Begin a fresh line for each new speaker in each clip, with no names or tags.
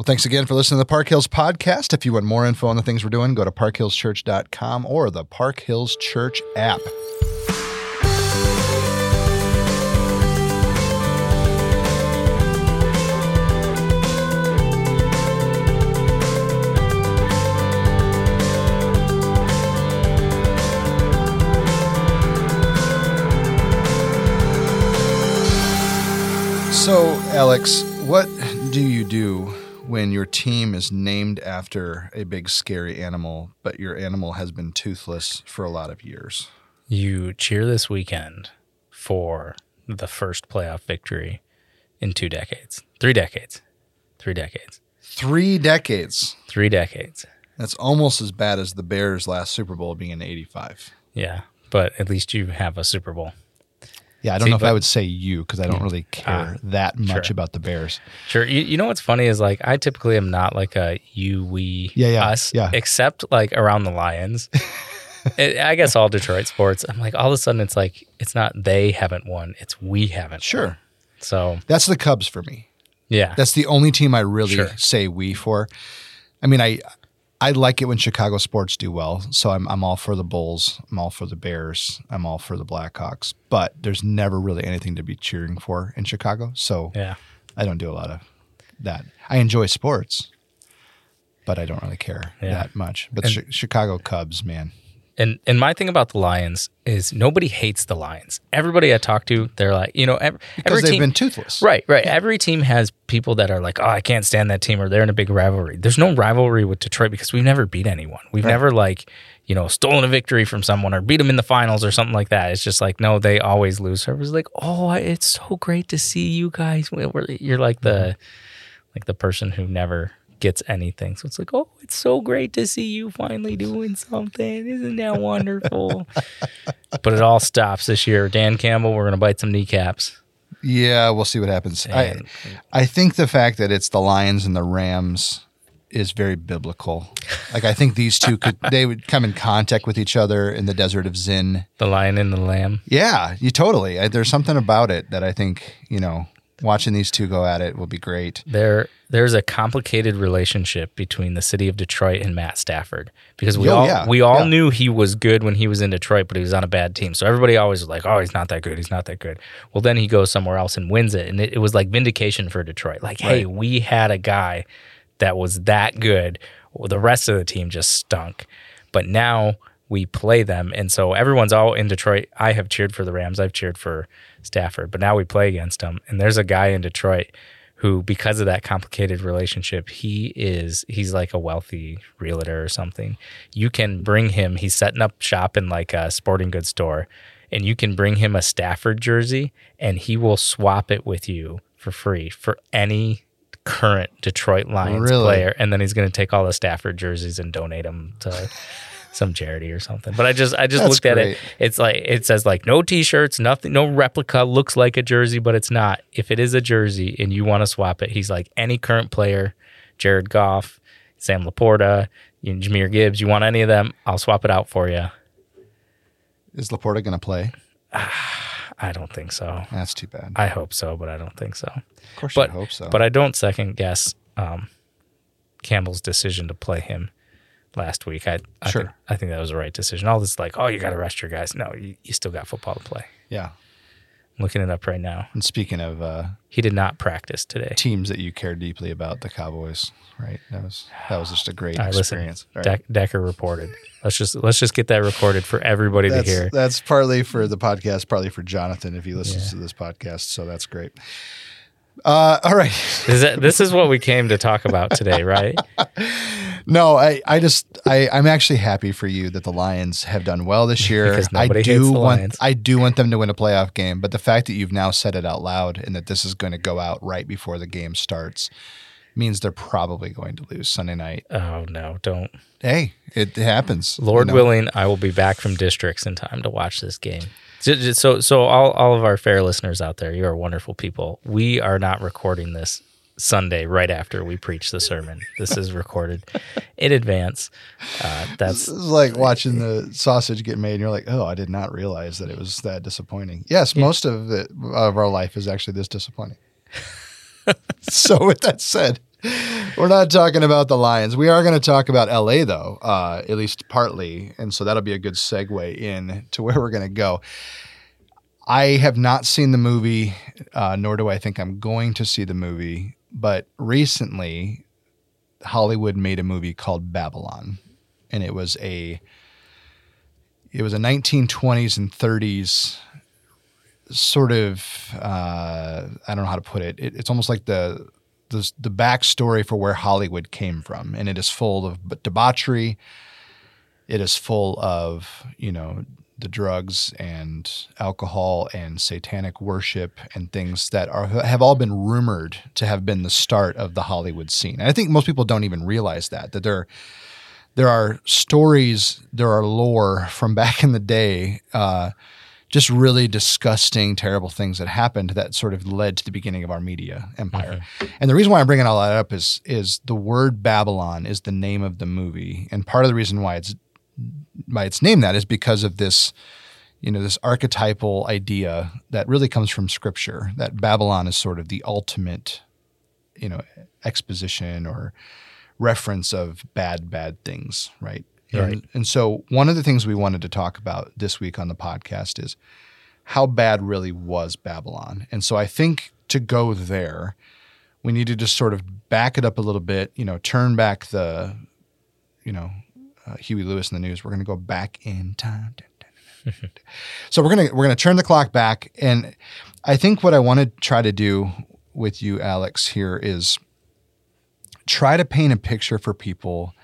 Well, thanks again for listening to the Park Hills podcast. If you want more info on the things we're doing, go to parkhillschurch.com or the Park Hills Church app. So, Alex, what do you do when your team is named after a big scary animal, but your animal has been toothless for a lot of years?
You cheer this weekend for the first playoff victory in two decades, three decades, three decades,
Three decades.
three decades.
That's almost as bad as the Bears' last Super Bowl being in 85.
Yeah, but at least you have a Super Bowl.
Yeah, I don't
See,
know if I would say you because I don't really ah, care that much
sure.
about the Bears.
Sure. You, you know what's funny is like I typically am not like a you, we,
Yeah, yeah,
us,
yeah.
except like around the Lions. It- I guess all Detroit sports. I'm like all of a sudden it's like it's not they haven't won, it's we haven't.
Sure.
won. So
That's the Cubs for me.
yeah,
That's the only team I really
Sure.
say we for. I mean, I I like it when Chicago sports do well, so I'm I'm all for the Bulls, I'm all for the Bears, I'm all for the Blackhawks, but there's never really anything to be cheering for in Chicago, so
yeah.
I don't do a lot of that. I enjoy sports, but I don't really care
Yeah.
that much. But
And-
Chi- Chicago Cubs, man,
And and my thing about the Lions is nobody hates the Lions. Everybody I talk to, they're like, you know, every,
because
every
they've
team,
been toothless,
right, right. Every team has people that are like, oh, I can't stand that team, or they're in a big rivalry. There's no rivalry with Detroit because we've never beat anyone. We've
Right.
never like, you know, stolen a victory from someone or beat them in the finals or something like that. It's just like, no, they always lose. So it was like, oh, it's so great to see you guys. You're like the, mm-hmm. like the person who never gets anything. So it's like, oh, it's so great to see you finally doing something. Isn't that wonderful? but it all stops this year. Dan Campbell, we're gonna bite some kneecaps.
Yeah, we'll see what happens. I I think the fact that it's the Lions and the Rams is very biblical. Like I think these two could they would come in contact with each other in the desert of Zin.
The lion and the lamb.
Yeah, you totally. I, there's something about it that I think you know watching these two go at it will be great.
There, there's a complicated relationship between the city of Detroit and Matt Stafford because we
Oh,
all
yeah,
we all
yeah.
knew he was good when he was in Detroit, but he was on a bad team. So everybody always was like, "Oh, he's not that good. He's not that good." Well, then he goes somewhere else and wins it, and it, it was like vindication for Detroit. Like, hey, we had a guy that was that good. Well, the rest of the team just stunk, but now we play them, and so everyone's all in Detroit. I have cheered for the Rams. I've cheered for Stafford, but now we play against him. and there's a guy in Detroit who because of that complicated relationship he is he's like a wealthy realtor or something you can bring him he's setting up shop in like a sporting goods store and you can bring him a stafford jersey and he will swap it with you for free for any current detroit lions
Really?
player and then he's going to take all the stafford jerseys and donate them to some charity or something but i just i just
That's
looked at
great.
it it's like it says like no t-shirts nothing no replica looks like a jersey but it's not if it is a jersey and you want to swap it he's like any current player jared goff sam laporta jahmyr gibbs you want any of them i'll swap it out for you
Is Laporta going to play?
i don't think so
That's too bad.
i hope so but i don't think so
of course,
but
I hope so.
but i don't second guess um, campbell's decision to play him last week i I,
Sure.
think, I think that was the right decision all this like oh you got to rest your guys no you, you still got football to play
yeah.
I'm looking it up right now
And speaking of uh,
he did not practice today
teams that you care deeply about, the Cowboys, right? That was that was just a great
right, listen,
experience. All right.
Deck, Decker reported. Let's just let's just get that recorded for everybody to hear.
that's partly for the podcast, partly for Jonathan if he listens to this podcast. So that's great. Uh, all right.
Is that, this is what we came to talk about today, right?
No, I, I just I, I'm actually happy for you that the Lions have done well this year.
Because
I
nobody
do want
Lions.
I do want them to win a playoff game, but the fact that you've now said it out loud and that this is going to go out right before the game starts means they're probably going to lose Sunday night.
Oh no, don't.
Hey, it happens.
Lord willing, I will be back from districts in time to watch this game. So, so, so all, all of our fair listeners out there, you are wonderful people. We are not recording this Sunday right after we preach the sermon. This is recorded in advance. Uh, that's
This is like watching the sausage get made, and you're like, "Oh, I did not realize that it was that disappointing." Yes, most of it of our life is actually this disappointing. so, with that said, We're not talking about the Lions. We are going to talk about LA though, uh, at least partly, and so that'll be a good segue in to where we're going to go. I have not seen the movie, uh, nor do I think I'm going to see the movie. But recently, Hollywood made a movie called Babylon, and it was a it was a 1920s and 30s sort of uh, I don't know how to put it. it. It's almost like the the the backstory for where Hollywood came from, and it is full of debauchery. It is full of you know the drugs and alcohol and satanic worship and things that are have all been rumored to have been the start of the Hollywood scene. And I think most people don't even realize that that there there are stories, there are lore from back in the day. Uh, just really disgusting, terrible things that happened that sort of led to the beginning of our media empire. Mm-hmm. And the reason why I'm bringing all that up is is the word Babylon is the name of the movie, and part of the reason why it's why it's named that is because of this, you know, this archetypal idea that really comes from Scripture that Babylon is sort of the ultimate, you know, exposition or reference of bad, bad things, right? Right. And, and so, one of the things we wanted to talk about this week on the podcast is how bad really was Babylon. And so, I think to go there, we need to just sort of back it up a little bit, you know, turn back the, you know, uh, Huey Lewis and the News. We're going to go back in time. so we're gonna we're gonna turn the clock back, and I think what I want to try to do with you, Alex, here is try to paint a picture for people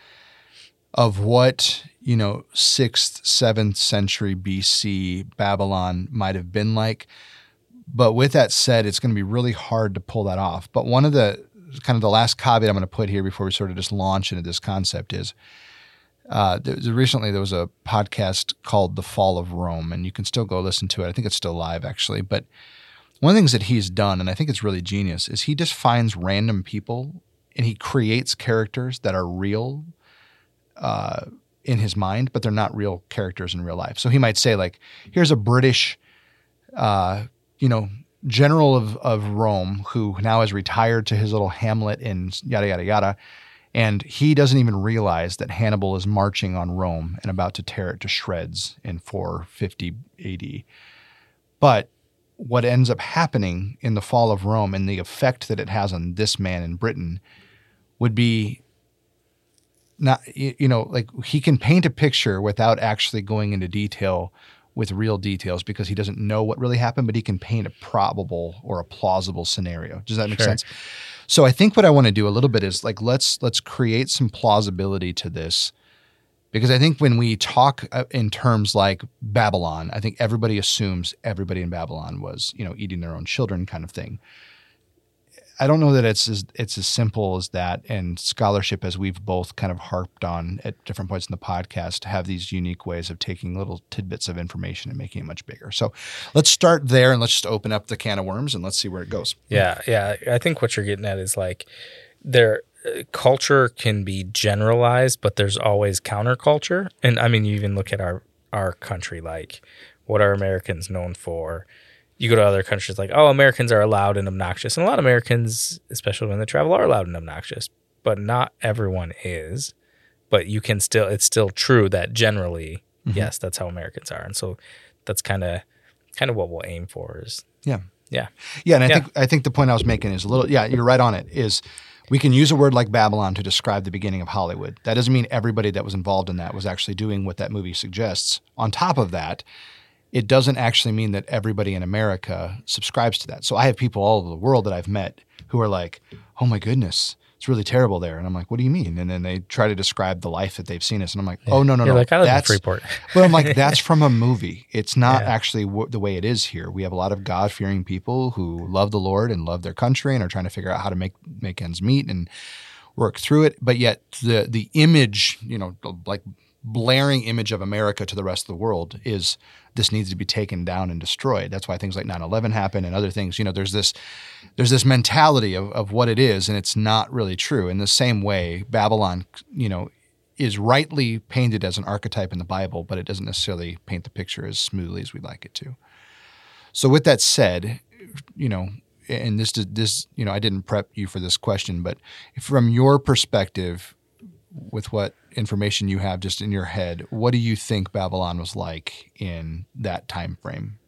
of what you know sixth, seventh century BC Babylon might have been like. But with that said, it's going to be really hard to pull that off. But one of the kind of the last caveat I'm going to put here before we sort of just launch into this concept is uh, there, recently there was a podcast called The Fall of Rome, and you can still go listen to it. I think it's still live actually. But one of the things that he's done, and I think it's really genius, is he just finds random people and he creates characters that are real uh, in his mind, but they're not real characters in real life. So he might say, like, here's a British, uh, you know, general of, of Rome who now has retired to his little hamlet in yada, yada, yada and he doesn't even realize that Hannibal is marching on Rome and about to tear it to shreds in 450 AD. But what ends up happening in the fall of Rome and the effect that it has on this man in Britain would be not you know like he can paint a picture without actually going into detail with real details because he doesn't know what really happened but he can paint a probable or a plausible scenario does that make sure. sense so I think what I want to do a little bit is like let's let's create some plausibility to this because I think when we talk uh, in terms like Babylon, I think everybody assumes everybody in Babylon was, you know, eating their own children kind of thing. I don't know that it's as it's as simple as that. And scholarship, as we've both kind of harped on at different points in the podcast, have these unique ways of taking little tidbits of information and making it much bigger. So let's start there and let's just open up the can of worms and let's see where it goes.
Yeah, yeah. I think what you're getting at is like there culture can be generalized, but there's always counterculture. And I mean, you even look at our our country, like what are Americans known for? You go to other countries like, oh, Americans are loud and obnoxious. And a lot of Americans, especially when they travel, are loud and obnoxious, but not everyone is. But you can still, it's still true that generally, mm-hmm. yes, that's how Americans are. And so that's kind of, kind of what we'll aim for is.
Yeah.
Yeah.
Yeah. And I yeah. think, I think the point I was making is a little, yeah, you're right on it is we can use a word like Babylon to describe the beginning of Hollywood. That doesn't mean everybody that was involved in that was actually doing what that movie suggests. On top of that, it doesn't actually mean that everybody in America subscribes to that. So I have people all over the world that I've met who are like, "Oh my goodness, it's really terrible there," and I'm like, "What do you mean?" And then they try to describe the life that they've seen us, and I'm like, "Oh no, no,
You're
no,
like I live that's, in Freeport."
but I'm like, "That's from a movie. It's not yeah. actually w- the way it is here. We have a lot of God fearing people who love the Lord and love their country and are trying to figure out how to make make ends meet and." work through it but yet the the image you know like blaring image of America to the rest of the world is this needs to be taken down and destroyed. That's why things like 9/11 happen and other things. You know, there's this there's this mentality of, of what it is, and it's not really true. In the same way, Babylon, you know, is rightly painted as an archetype in the Bible, but it doesn't necessarily paint the picture as smoothly as we'd like it to. So, with that said, you know, and this this you know I didn't prep you for this question, but from your perspective, with what information you have just in your head, what do you think Babylon was like in that time frame?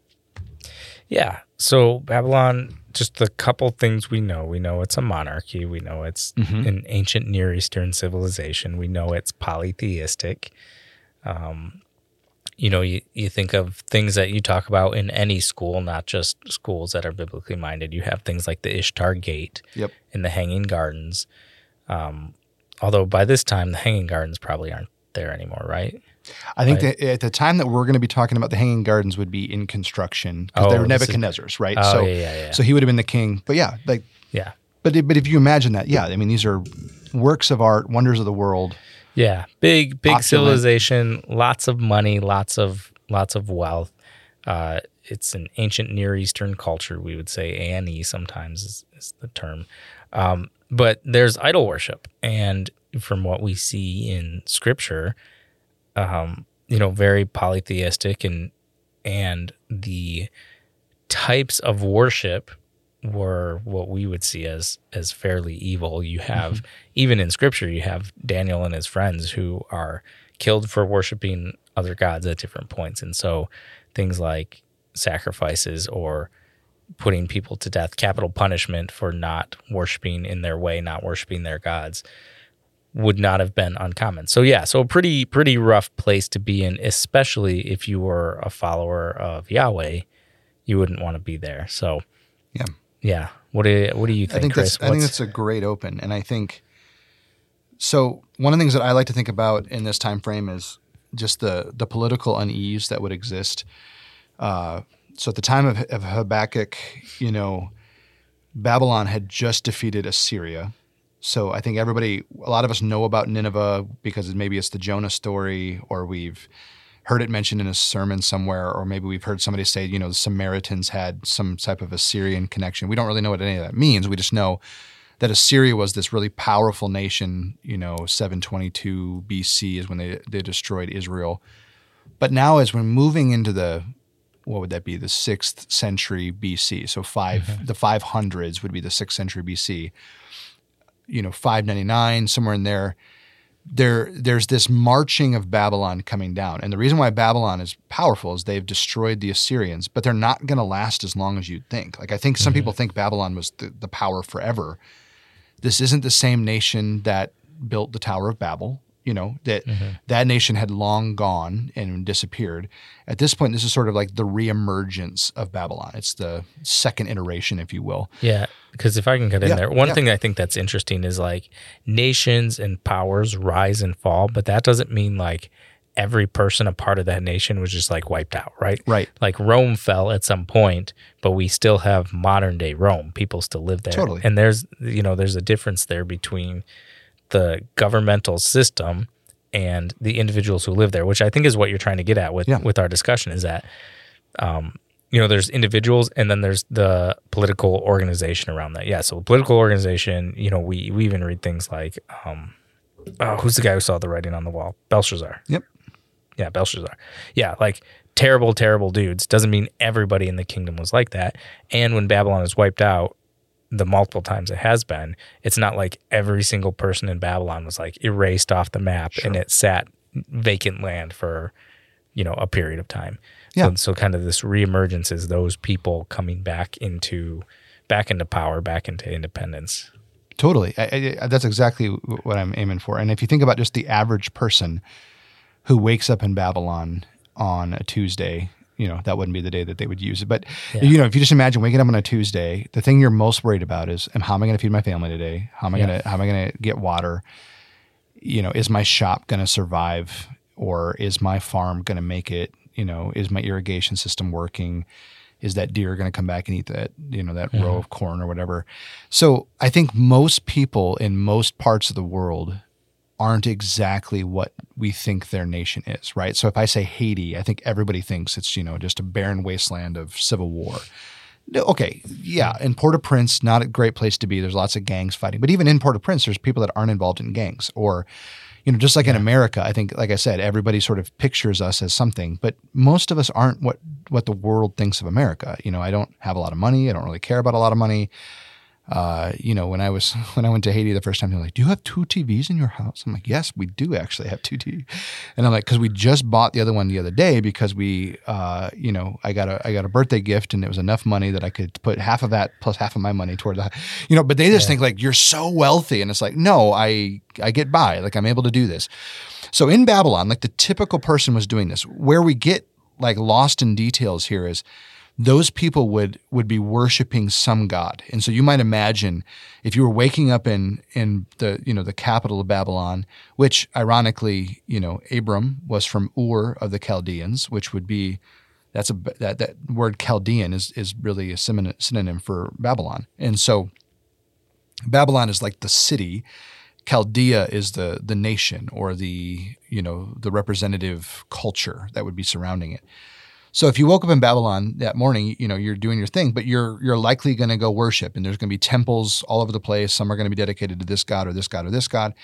Yeah. So Babylon, just the couple things we know. We know it's a monarchy. We know it's
Mhm.
an ancient Near Eastern civilization. We know it's polytheistic. Um, you know, you, you think of things that you talk about in any school, not just schools that are biblically minded. You have things like the Ishtar Gate
Yep.
and the Hanging Gardens. Um, although by this time, the Hanging Gardens probably aren't there anymore, right?
I think
Right.
that at the time that we're going to be talking about the Hanging Gardens would be in construction because
Oh,
they were
this is-
Nebuchadnezzar's, right?
Oh,
so,
yeah, yeah, yeah.
so he would have been the king. But yeah, like,
yeah.
but but if you imagine that, yeah, I mean, these are works of art, wonders of the world.
Yeah, big big
Opulent.
civilization, lots of money, lots of lots of wealth. Uh, it's an ancient Near Eastern culture. We would say ANE sometimes is, is the term, um, but there's idol worship, and from what we see in Scripture, um, you know, very polytheistic, and and the types of worship were what we would see as as fairly evil. You have even in scripture you have Daniel and his friends who are killed for worshiping other gods at different points. And so things like sacrifices or putting people to death, capital punishment for not worshiping in their way, not worshiping their gods would not have been uncommon. So yeah, so a pretty pretty rough place to be in, especially if you were a follower of Yahweh. You wouldn't want to be there. So
Yeah.
yeah. What do you, what do you think,
I think
Chris?
that's I think that's a great open, and I think so. One of the things that I like to think about in this time frame is just the the political unease that would exist. Uh, so at the time of, of Habakkuk, you know, Babylon had just defeated Assyria. So I think everybody, a lot of us know about Nineveh because maybe it's the Jonah story, or we've heard it mentioned in a sermon somewhere, or maybe we've heard somebody say, you know, the Samaritans had some type of Assyrian connection. We don't really know what any of that means. We just know that Assyria was this really powerful nation. You know, 722 BC is when they they destroyed Israel. But now, as we're moving into the what would that be? The sixth century BC. So 5 mm-hmm. the five hundreds would be the sixth century BC. You know, five ninety nine somewhere in there. There, there's this marching of Babylon coming down, and the reason why Babylon is powerful is they've destroyed the Assyrians, but they're not going to last as long as you'd think. Like I think some mm-hmm. people think Babylon was the, the power forever. This isn't the same nation that built the Tower of Babel. You know that mm-hmm. that nation had long gone and disappeared. At this point, this is sort of like the reemergence of Babylon. It's the second iteration, if you will.
Yeah, because if I can get in
Yeah,
there, one
yeah.
thing I think that's interesting is like nations and powers rise and fall, but that doesn't mean like every person a part of that nation was just like wiped out, right?
Right.
Like Rome fell at some point, but we still have modern day Rome. People still live there.
Totally.
And there's you know, there's a difference there between the governmental system and the individuals who live there, which I think is what you're trying to get at with
Yeah.
with our discussion is that um, you know, there's individuals and then there's the political organization around that. Yeah. So political organization, you know, we we even read things like um oh, who's the guy who saw the writing on the wall? Belshazzar.
Yep.
Yeah, Belshazzar. Yeah, like terrible, terrible dudes. Doesn't mean everybody in the kingdom was like that. And when Babylon is wiped out, the multiple times it has been, it's not like every single person in Babylon was like erased off the map and it sat vacant land for, you know, a period of time.
Yeah.
So, so kind of this reemergence is those people coming back into back into power, back into independence.
Totally. I, I, that's exactly what I'm aiming for. And if you think about just the average person who wakes up in Babylon on a Tuesday, you know, that wouldn't be the day that they would use it. But, you know, if you just imagine waking up on a Tuesday, the thing you're most worried about is, am, how am I going to feed my family today? How am I
Yeah.
going to, how am I going to get water? You know, is my shop going to survive or is my farm going to make it? You know, is my irrigation system working? Is that deer going to come back and eat that, you know, that row of corn or whatever? So I think most people in most parts of the world aren't exactly what we think their nation is, right? So if I say Haiti, I think everybody thinks it's, you know, just a barren wasteland of civil war. Okay, yeah, in Port-au-Prince, not a great place to be. There's lots of gangs fighting, but even in Port-au-Prince, there's people that aren't involved in gangs, or you know, just like in America, I think, like I said, everybody sort of pictures us as something, but most of us aren't what what the world thinks of America. You know, I don't have a lot of money. I don't really care about a lot of money. Uh, you know, when I was when I went to Haiti the first time, they're like, "Do you have two TVs in your house?" I'm like, "Yes, we do actually have two TVs." And I'm like, "Because we just bought the other one the other day because we, uh, you know, I got a I got a birthday gift and it was enough money that I could put half of that plus half of my money toward that, you know." But they just think like you're so wealthy, and it's like, no, I I get by, like I'm able to do this. So in Babylon, like the typical person was doing this. Where we get like lost in details here is those people would would be worshiping some god. And so you might imagine if you were waking up in in the you know the capital of Babylon, which ironically, you know, Abram was from Ur of the Chaldeans, which would be that's a that that word Chaldean is is really a synonym for Babylon. And so Babylon is like the city. Chaldea is the the nation or the you know the representative culture that would be surrounding it. So if you woke up in Babylon that morning, you know you're doing your thing, but you're you're likely going to go worship, and there's going to be temples all over the place. Some are going to be dedicated to this god or this god or this god,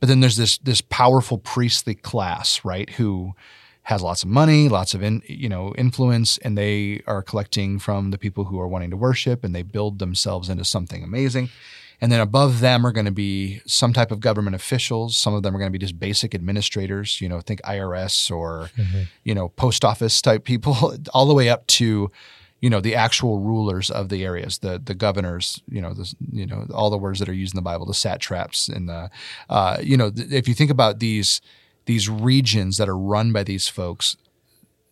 but then there's this this powerful priestly class, right? Who has lots of money, lots of in, you know influence, and they are collecting from the people who are wanting to worship, and they build themselves into something amazing. And then above them are going to be some type of government officials. Some of them are going to be just basic administrators, you know, think IRS or, you know, post office type people, all the way up to, you know, the actual rulers of the areas, the the governors, you know, the, you know, all the words that are used in the Bible, the satraps and the, uh, you know, th- if you think about these these regions that are run by these folks,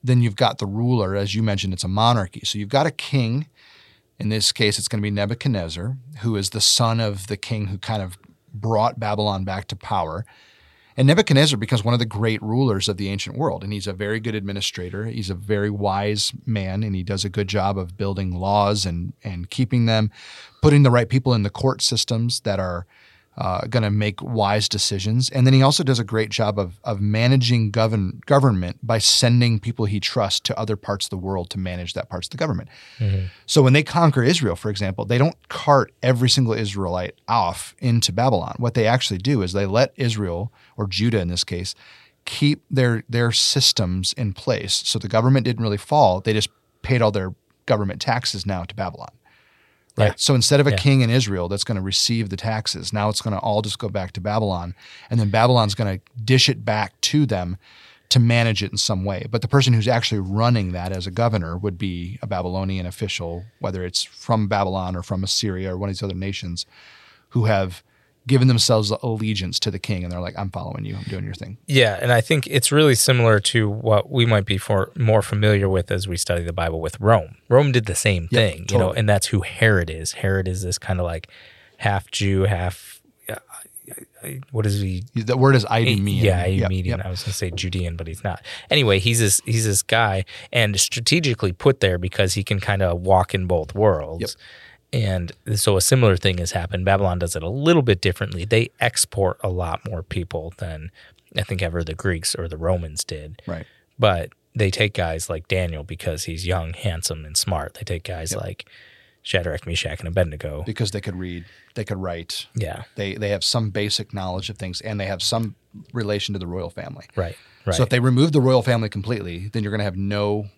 then you've got the ruler, as you mentioned, it's a monarchy. So you've got a king. In this case, it's going to be Nebuchadnezzar, who is the son of the king who kind of brought Babylon back to power. And Nebuchadnezzar becomes one of the great rulers of the ancient world. And he's a very good administrator. He's a very wise man, and he does a good job of building laws and, and keeping them, putting the right people in the court systems that are uh, going to make wise decisions. And then he also does a great job of, of managing govern, government by sending people he trusts to other parts of the world to manage that parts of the government. So when they conquer Israel, for example, they don't cart every single Israelite off into Babylon. What they actually do is they let Israel, or Judah in this case, keep their their systems in place. So the government didn't really fall. They just paid all their government taxes now to Babylon. Right.
Yeah.
So instead of a
Yeah.
king in Israel that's going to receive the taxes, now it's going to all just go back to Babylon. And then Babylon's going to dish it back to them to manage it in some way. But the person who's actually running that as a governor would be a Babylonian official, whether it's from Babylon or from Assyria or one of these other nations who have given themselves allegiance to the king. And they're like, I'm following you, I'm doing your thing.
Yeah, and I think it's really similar to what we might be for more familiar with as we study the Bible with Rome. Rome did the same
Yep,
thing, you know, and that's who Herod is. Herod is this kind of like half Jew, half uh, what is he?
The word is Idumean.
Yeah,
Yep,
median.
yep.
I was going to say Judean, but he's not. Anyway, he's this he's this guy and strategically put there because he can kind of walk in both worlds.
Yep.
And so a similar thing has happened. Babylon does it a little bit differently. They export a lot more people than I think ever the Greeks or the Romans did.
Right.
But they take guys like Daniel because he's young, handsome, and smart. They take guys like Shadrach, Meshach, and Abednego.
Because they could read, they could write,
Yeah,
they they have some basic knowledge of things and they have some relation to the royal family.
right, right.
So if they remove the royal family completely, then you're going to have no,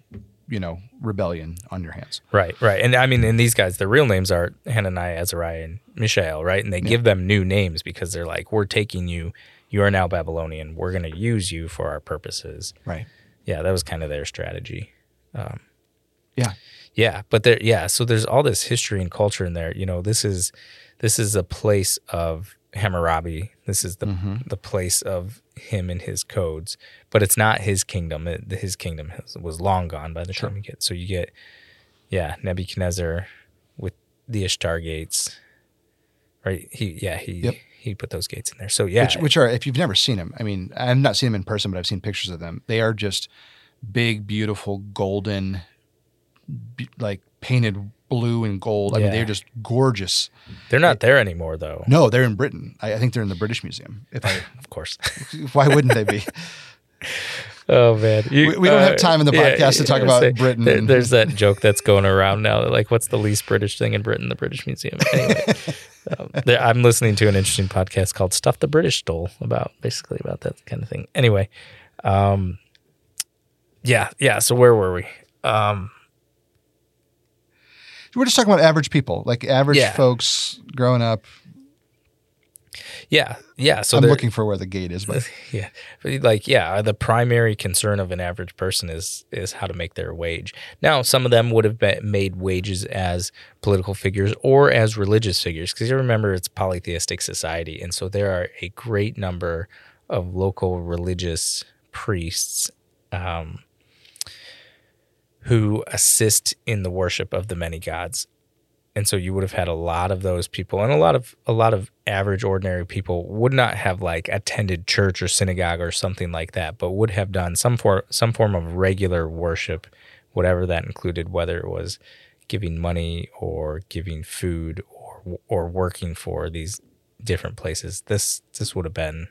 you know, rebellion on your hands.
Right, right. And I mean, and these guys, their real names are Hananiah, Azariah, and Mishael, right? And they give them new names because they're like, we're taking you, you are now Babylonian. We're going to use you for our purposes.
Right.
Yeah, that was kind of their strategy.
Um, yeah.
Yeah, but there, yeah. So there's all this history and culture in there. You know, this is this is a place of Hammurabi. This is the
Mm-hmm.
the place of him and his codes. But it's not his kingdom. It, his kingdom has, was long gone by the time you get. So you get, yeah, Nebuchadnezzar with the Ishtar gates. Right. He yeah he
Yep.
he put those gates in there. So yeah,
Which, which are, if you've never seen them, I mean, I've not seen them in person, but I've seen pictures of them. They are just big, beautiful, golden, like painted blue and gold. I mean,
Yeah.
they're just gorgeous.
they're not there anymore though.
No, they're in Britain. I, I think they're in the British Museum. If I,
Of course.
why wouldn't they be?
Oh man, You-
We- we don't have time in the podcast to talk about
say,
Britain
there-
and-
there's that joke that's going around now. Like, what's the least British thing in Britain? The British Museum. Anyway, um, there, I'm listening to an interesting podcast called "Stuff the British Stole" about basically about that kind of thing. Anyway, um, yeah, yeah. So where were we? Um,
We're just talking about average people, like average
Yeah.
folks growing up.
yeah, yeah. So
I'm looking for where the gate is, but
yeah But, like yeah the primary concern of an average person is is how to make their wage now some of them would have been made wages as political figures or as religious figures because you remember it's polytheistic society and so there are a great number of local religious priests um, who assist in the worship of the many gods. And so you would have had a lot of those people and a lot of a lot of average ordinary people would not have like attended church or synagogue or something like that but would have done some for some form of regular worship whatever that included whether it was giving money or giving food or or working for these different places. This this would have been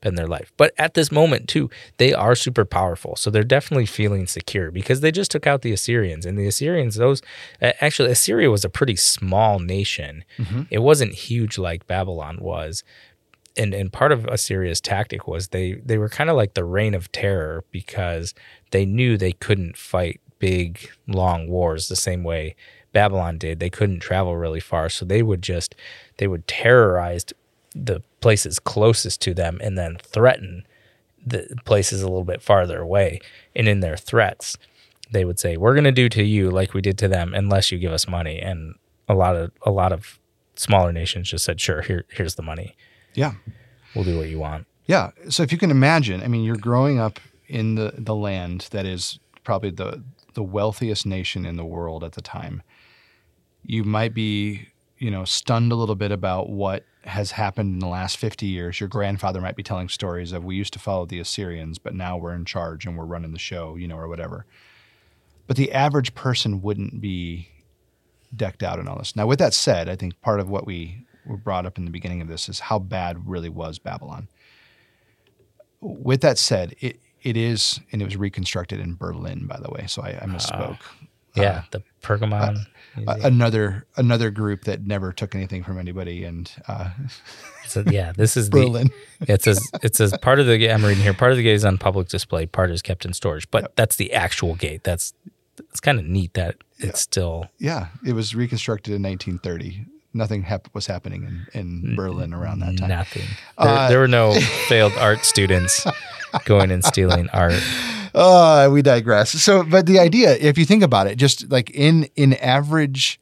been their life. But at this moment too, they are super powerful. So they're definitely feeling secure because they just took out the Assyrians. And the Assyrians, those actually Assyria was a pretty small nation. Mm-hmm. It wasn't huge like Babylon was. And and part of Assyria's tactic was they they were kind of like the reign of terror because they knew they couldn't fight big long wars the same way Babylon did. They couldn't travel really far, so they would just they would terrorize the places closest to them and then threaten the places a little bit farther away. And in their threats, they would say, "We're going to do to you like we did to them, unless you give us money." And a lot of a lot of smaller nations just said, "Sure, here here's the money.
yeah,
We'll do what you want."
yeah. So if you can imagine, I mean, you're growing up in the the land that is probably the the wealthiest nation in the world at the time. You might be, you know, stunned a little bit about what has happened in the last 50 years. Your grandfather might be telling stories of we used to follow the Assyrians, but now we're in charge and we're running the show, you know, or whatever. But the average person wouldn't be decked out in all this. Now, with that said, I think part of what we were brought up in the beginning of this is how bad really was Babylon. With that said, it it is, and it was reconstructed in Berlin, by the way. So I, I misspoke. Ah.
Yeah, the Pergamon.
Uh, another another group that never took anything from anybody, and uh,
so, yeah, this is
Berlin.
The, it says it says part of the. I'm reading here. Part of the gate is on public display. Part is kept in storage. But that's the actual gate. That's it's kind of neat that it's still
yeah, it was reconstructed in 1930. Nothing hap- was happening in, in Berlin around that time.
nothing. There,
Uh,
there were no failed art students going and stealing art.
Uh, we digress. So, but the idea, if you think about it, just like in in average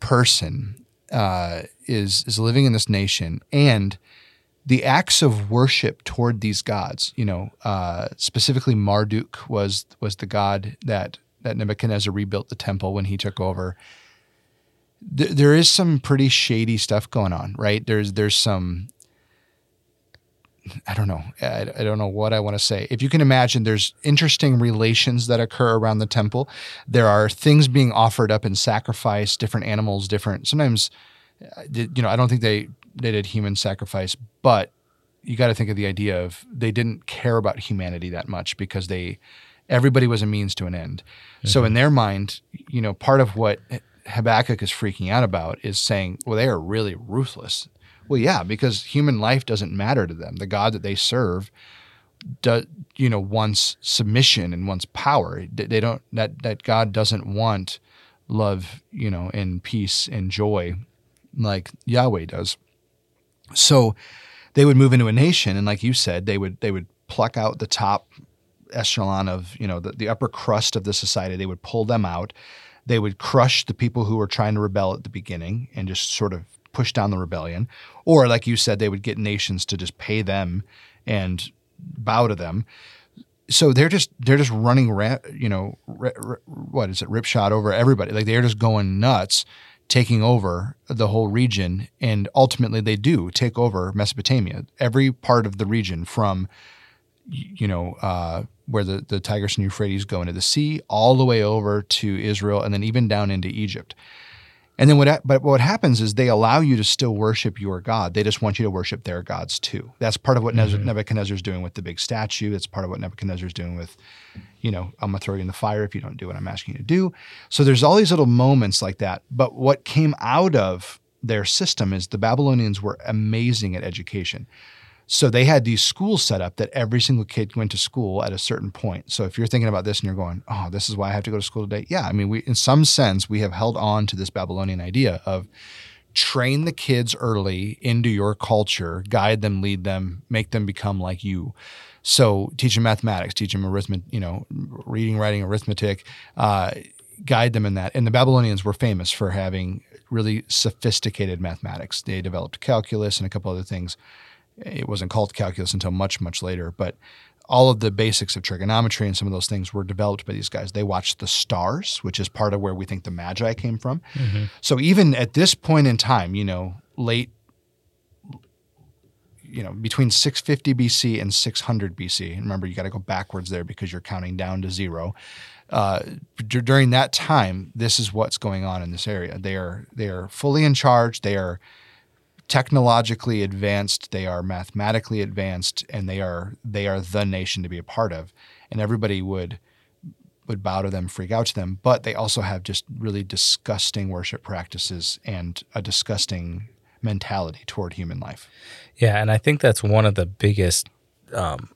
person uh, is is living in this nation, and the acts of worship toward these gods. You know, uh, specifically Marduk was was the god that that Nebuchadnezzar rebuilt the temple when he took over. There, there is some pretty shady stuff going on, right? There's there's some I don't know. I, I don't know what I want to say. If you can imagine, there's interesting relations that occur around the temple. There are things being offered up in sacrifice, different animals, different. Sometimes, uh, you know, I don't think they they did human sacrifice, but you got to think of the idea of they didn't care about humanity that much because they everybody was a means to an end. So in their mind, you know, part of what Habakkuk is freaking out about is saying, well, they are really ruthless. Well, yeah, because human life doesn't matter to them. The God that they serve, do, you know, wants submission and wants power. They don't that that God doesn't want love, you know, and peace and joy like Yahweh does. So they would move into a nation, and like you said, they would they would pluck out the top echelon of you know the, the upper crust of the society. They would pull them out. They would crush the people who were trying to rebel at the beginning and just sort of push down the rebellion. Or like you said, they would get nations to just pay them and bow to them. So they're just they're just running, ra- you know, ri- ri- what is it, ripshot over everybody. Like they're just going nuts, taking over the whole region, and ultimately they do take over Mesopotamia, every part of the region from you know, uh, where the, the Tigris and Euphrates go into the sea, all the way over to Israel, and then even down into Egypt. And then what but what happens is they allow you to still worship your God. They just want you to worship their gods too. That's part of what
Mhm.
Nebuchadnezzar's doing with the big statue. That's part of what Nebuchadnezzar's doing with, you know, I'm gonna throw you in the fire if you don't do what I'm asking you to do. So there's all these little moments like that. But what came out of their system is the Babylonians were amazing at education. So they had these schools set up that every single kid went to school at a certain point. So if you're thinking about this and you're going, "Oh, this is why I have to go to school today." Yeah, I mean, we in some sense we have held on to this Babylonian idea of train the kids early into your culture, guide them, lead them, make them become like you. So teach them mathematics, teach them arithmetic, you know, reading, writing, arithmetic, uh, guide them in that. And the Babylonians were famous for having really sophisticated mathematics. They developed calculus and a couple other things. It wasn't called calculus until much, much later, but all of the basics of trigonometry and some of those things were developed by these guys. They watched the stars, which is part of where we think the Magi came from. So even at this point in time, you know, late, you know, between 650 BC and 600 BC. and Remember, you got to go backwards there because you're counting down to zero. Uh, d- during that time, this is what's going on in this area. They are they are fully in charge. They are technologically advanced. They are mathematically advanced, and they are they are the nation to be a part of. And everybody would would bow to them, freak out to them. But they also have just really disgusting worship practices and a disgusting mentality toward human life.
Yeah, and I think that's one of the biggest um,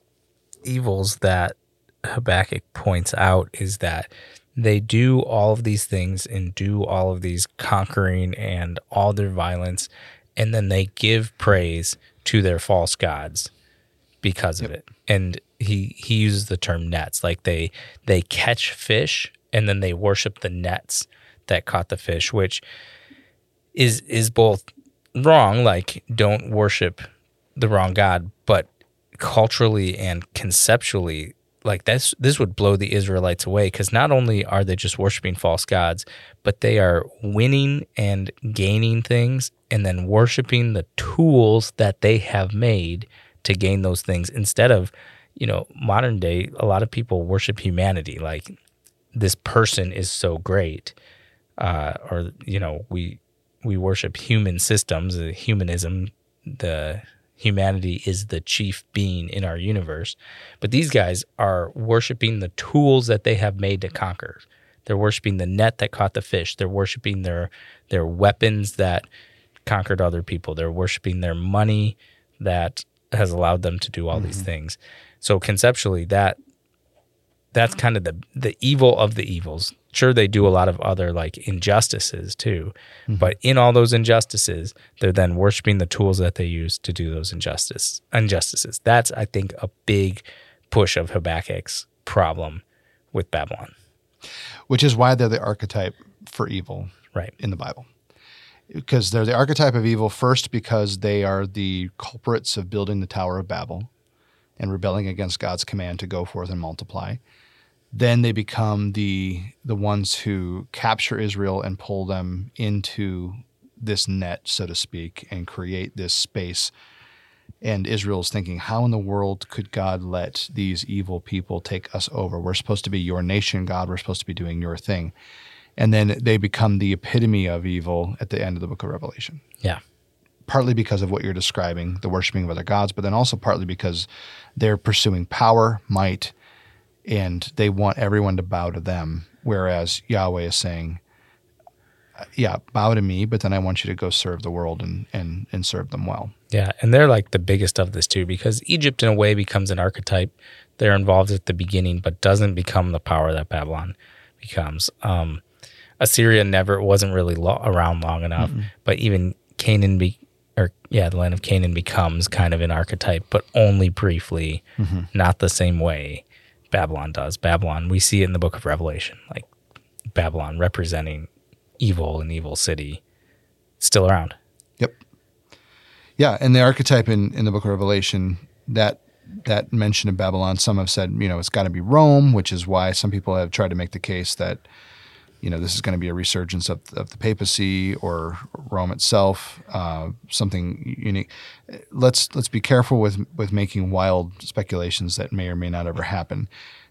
evils that Habakkuk points out is that they do all of these things and do all of these conquering and all their violence, and then they give praise to their false gods because of it. And he he uses the term nets, like they they catch fish and then they worship the nets that caught the fish, which is is both wrong, like don't worship the wrong god, but culturally and conceptually, like this this would blow the Israelites away because not only are they just worshiping false gods, but they are winning and gaining things and then worshiping the tools that they have made to gain those things instead of, you know, modern day, a lot of people worship humanity. Like this person is so great. Uh, or, you know, we we worship human systems, humanism, the humanity is the chief being in our universe. But these guys are worshiping the tools that they have made to conquer. They're worshiping the net that caught the fish. They're worshiping their their weapons that conquered other people. They're worshiping their money that has allowed them to do all these mm-hmm. things. So conceptually that that's kind of the the evil of the evils. Sure, they do a lot of other like injustices too, mm-hmm. but in all those injustices, they're then worshiping the tools that they use to do those injustice injustices. That's I think a big push of Habakkuk's problem with Babylon.
which is why they're the archetype for evil
Right.
in the Bible. Because they're the archetype of evil, first, because they are the culprits of building the Tower of Babel and rebelling against God's command to go forth and multiply. Then they become the the ones who capture Israel and pull them into this net, so to speak, and create this space. And Israel's thinking, how in the world could God let these evil people take us over? We're supposed to be your nation, God. We're supposed to be doing your thing. And then they become the epitome of evil at the end of the book of Revelation.
Yeah.
Partly because of what you're describing, the worshiping of other gods, but then also partly because they're pursuing power, might, and they want everyone to bow to them. Whereas Yahweh is saying, yeah, bow to me, but then I want you to go serve the world and, and, and serve them well.
Yeah, and they're like the biggest of this too because Egypt in a way becomes an archetype. They're involved at the beginning but doesn't become the power that Babylon becomes. Um, Assyria never wasn't really lo- around long enough, but even Canaan be or yeah, the land of Canaan becomes kind of an archetype, but only briefly, not the same way Babylon does. Babylon, we see it in the book of Revelation, like Babylon representing evil and evil city still around.
Yep. Yeah, and the archetype in, in the book of Revelation, that that mention of Babylon, some have said, you know, it's got to be Rome, which is why some people have tried to make the case that, you know, this is going to be a resurgence of, of the papacy or Rome itself, uh, something unique. Let's let's be careful with with making wild speculations that may or may not ever happen.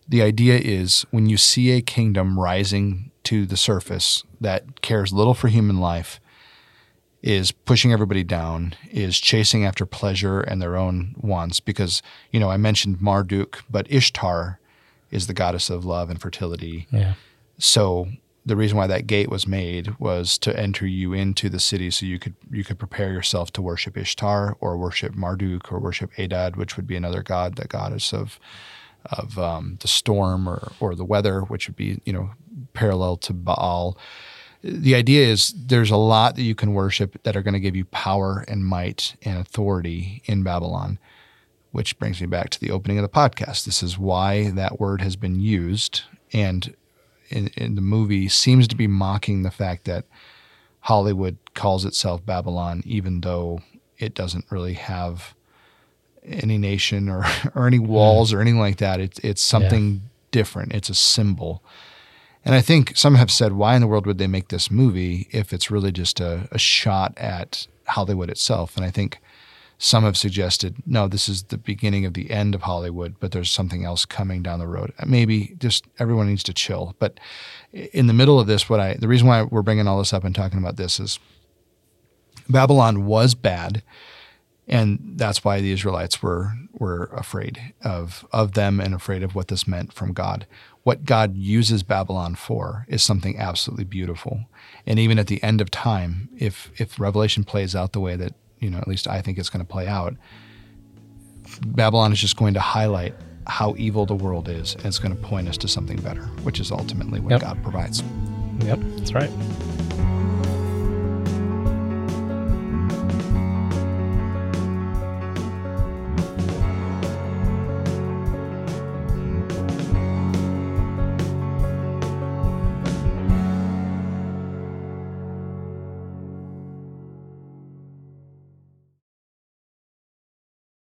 The idea is when you see a kingdom rising to the surface that cares little for human life, is pushing everybody down, is chasing after pleasure and their own wants. Because, you know, I mentioned Marduk, but Ishtar is the goddess of love and fertility.
Yeah.
So the reason why that gate was made was to enter you into the city so you could you could prepare yourself to worship Ishtar or worship Marduk or worship Adad, which would be another god, the goddess of of um, the storm or or the weather, which would be you know parallel to Baal. The idea is there's a lot that you can worship that are going to give you power and might and authority in Babylon, which brings me back to the opening of the podcast. This is why that word has been used and in, in the movie seems to be mocking the fact that Hollywood calls itself Babylon, even though it doesn't really have any nation or, or any walls mm. or anything like that. It's it's something yeah. different. It's a symbol. And I think some have said, why in the world would they make this movie if it's really just a, a shot at Hollywood itself? And I think some have suggested, no, this is the beginning of the end of Hollywood, but there's something else coming down the road. Maybe just everyone needs to chill. But in the middle of this, what I the reason why we're bringing all this up and talking about this is Babylon was bad, and that's why the Israelites were were afraid of of them and afraid of what this meant from God. What God uses Babylon for is something absolutely beautiful. And even at the end of time, if if Revelation plays out the way that you know, at least I think it's going to play out. Babylon is just going to highlight how evil the world is, and it's going to point us to something better, which is ultimately what
yep.
God provides.
Yep, that's right.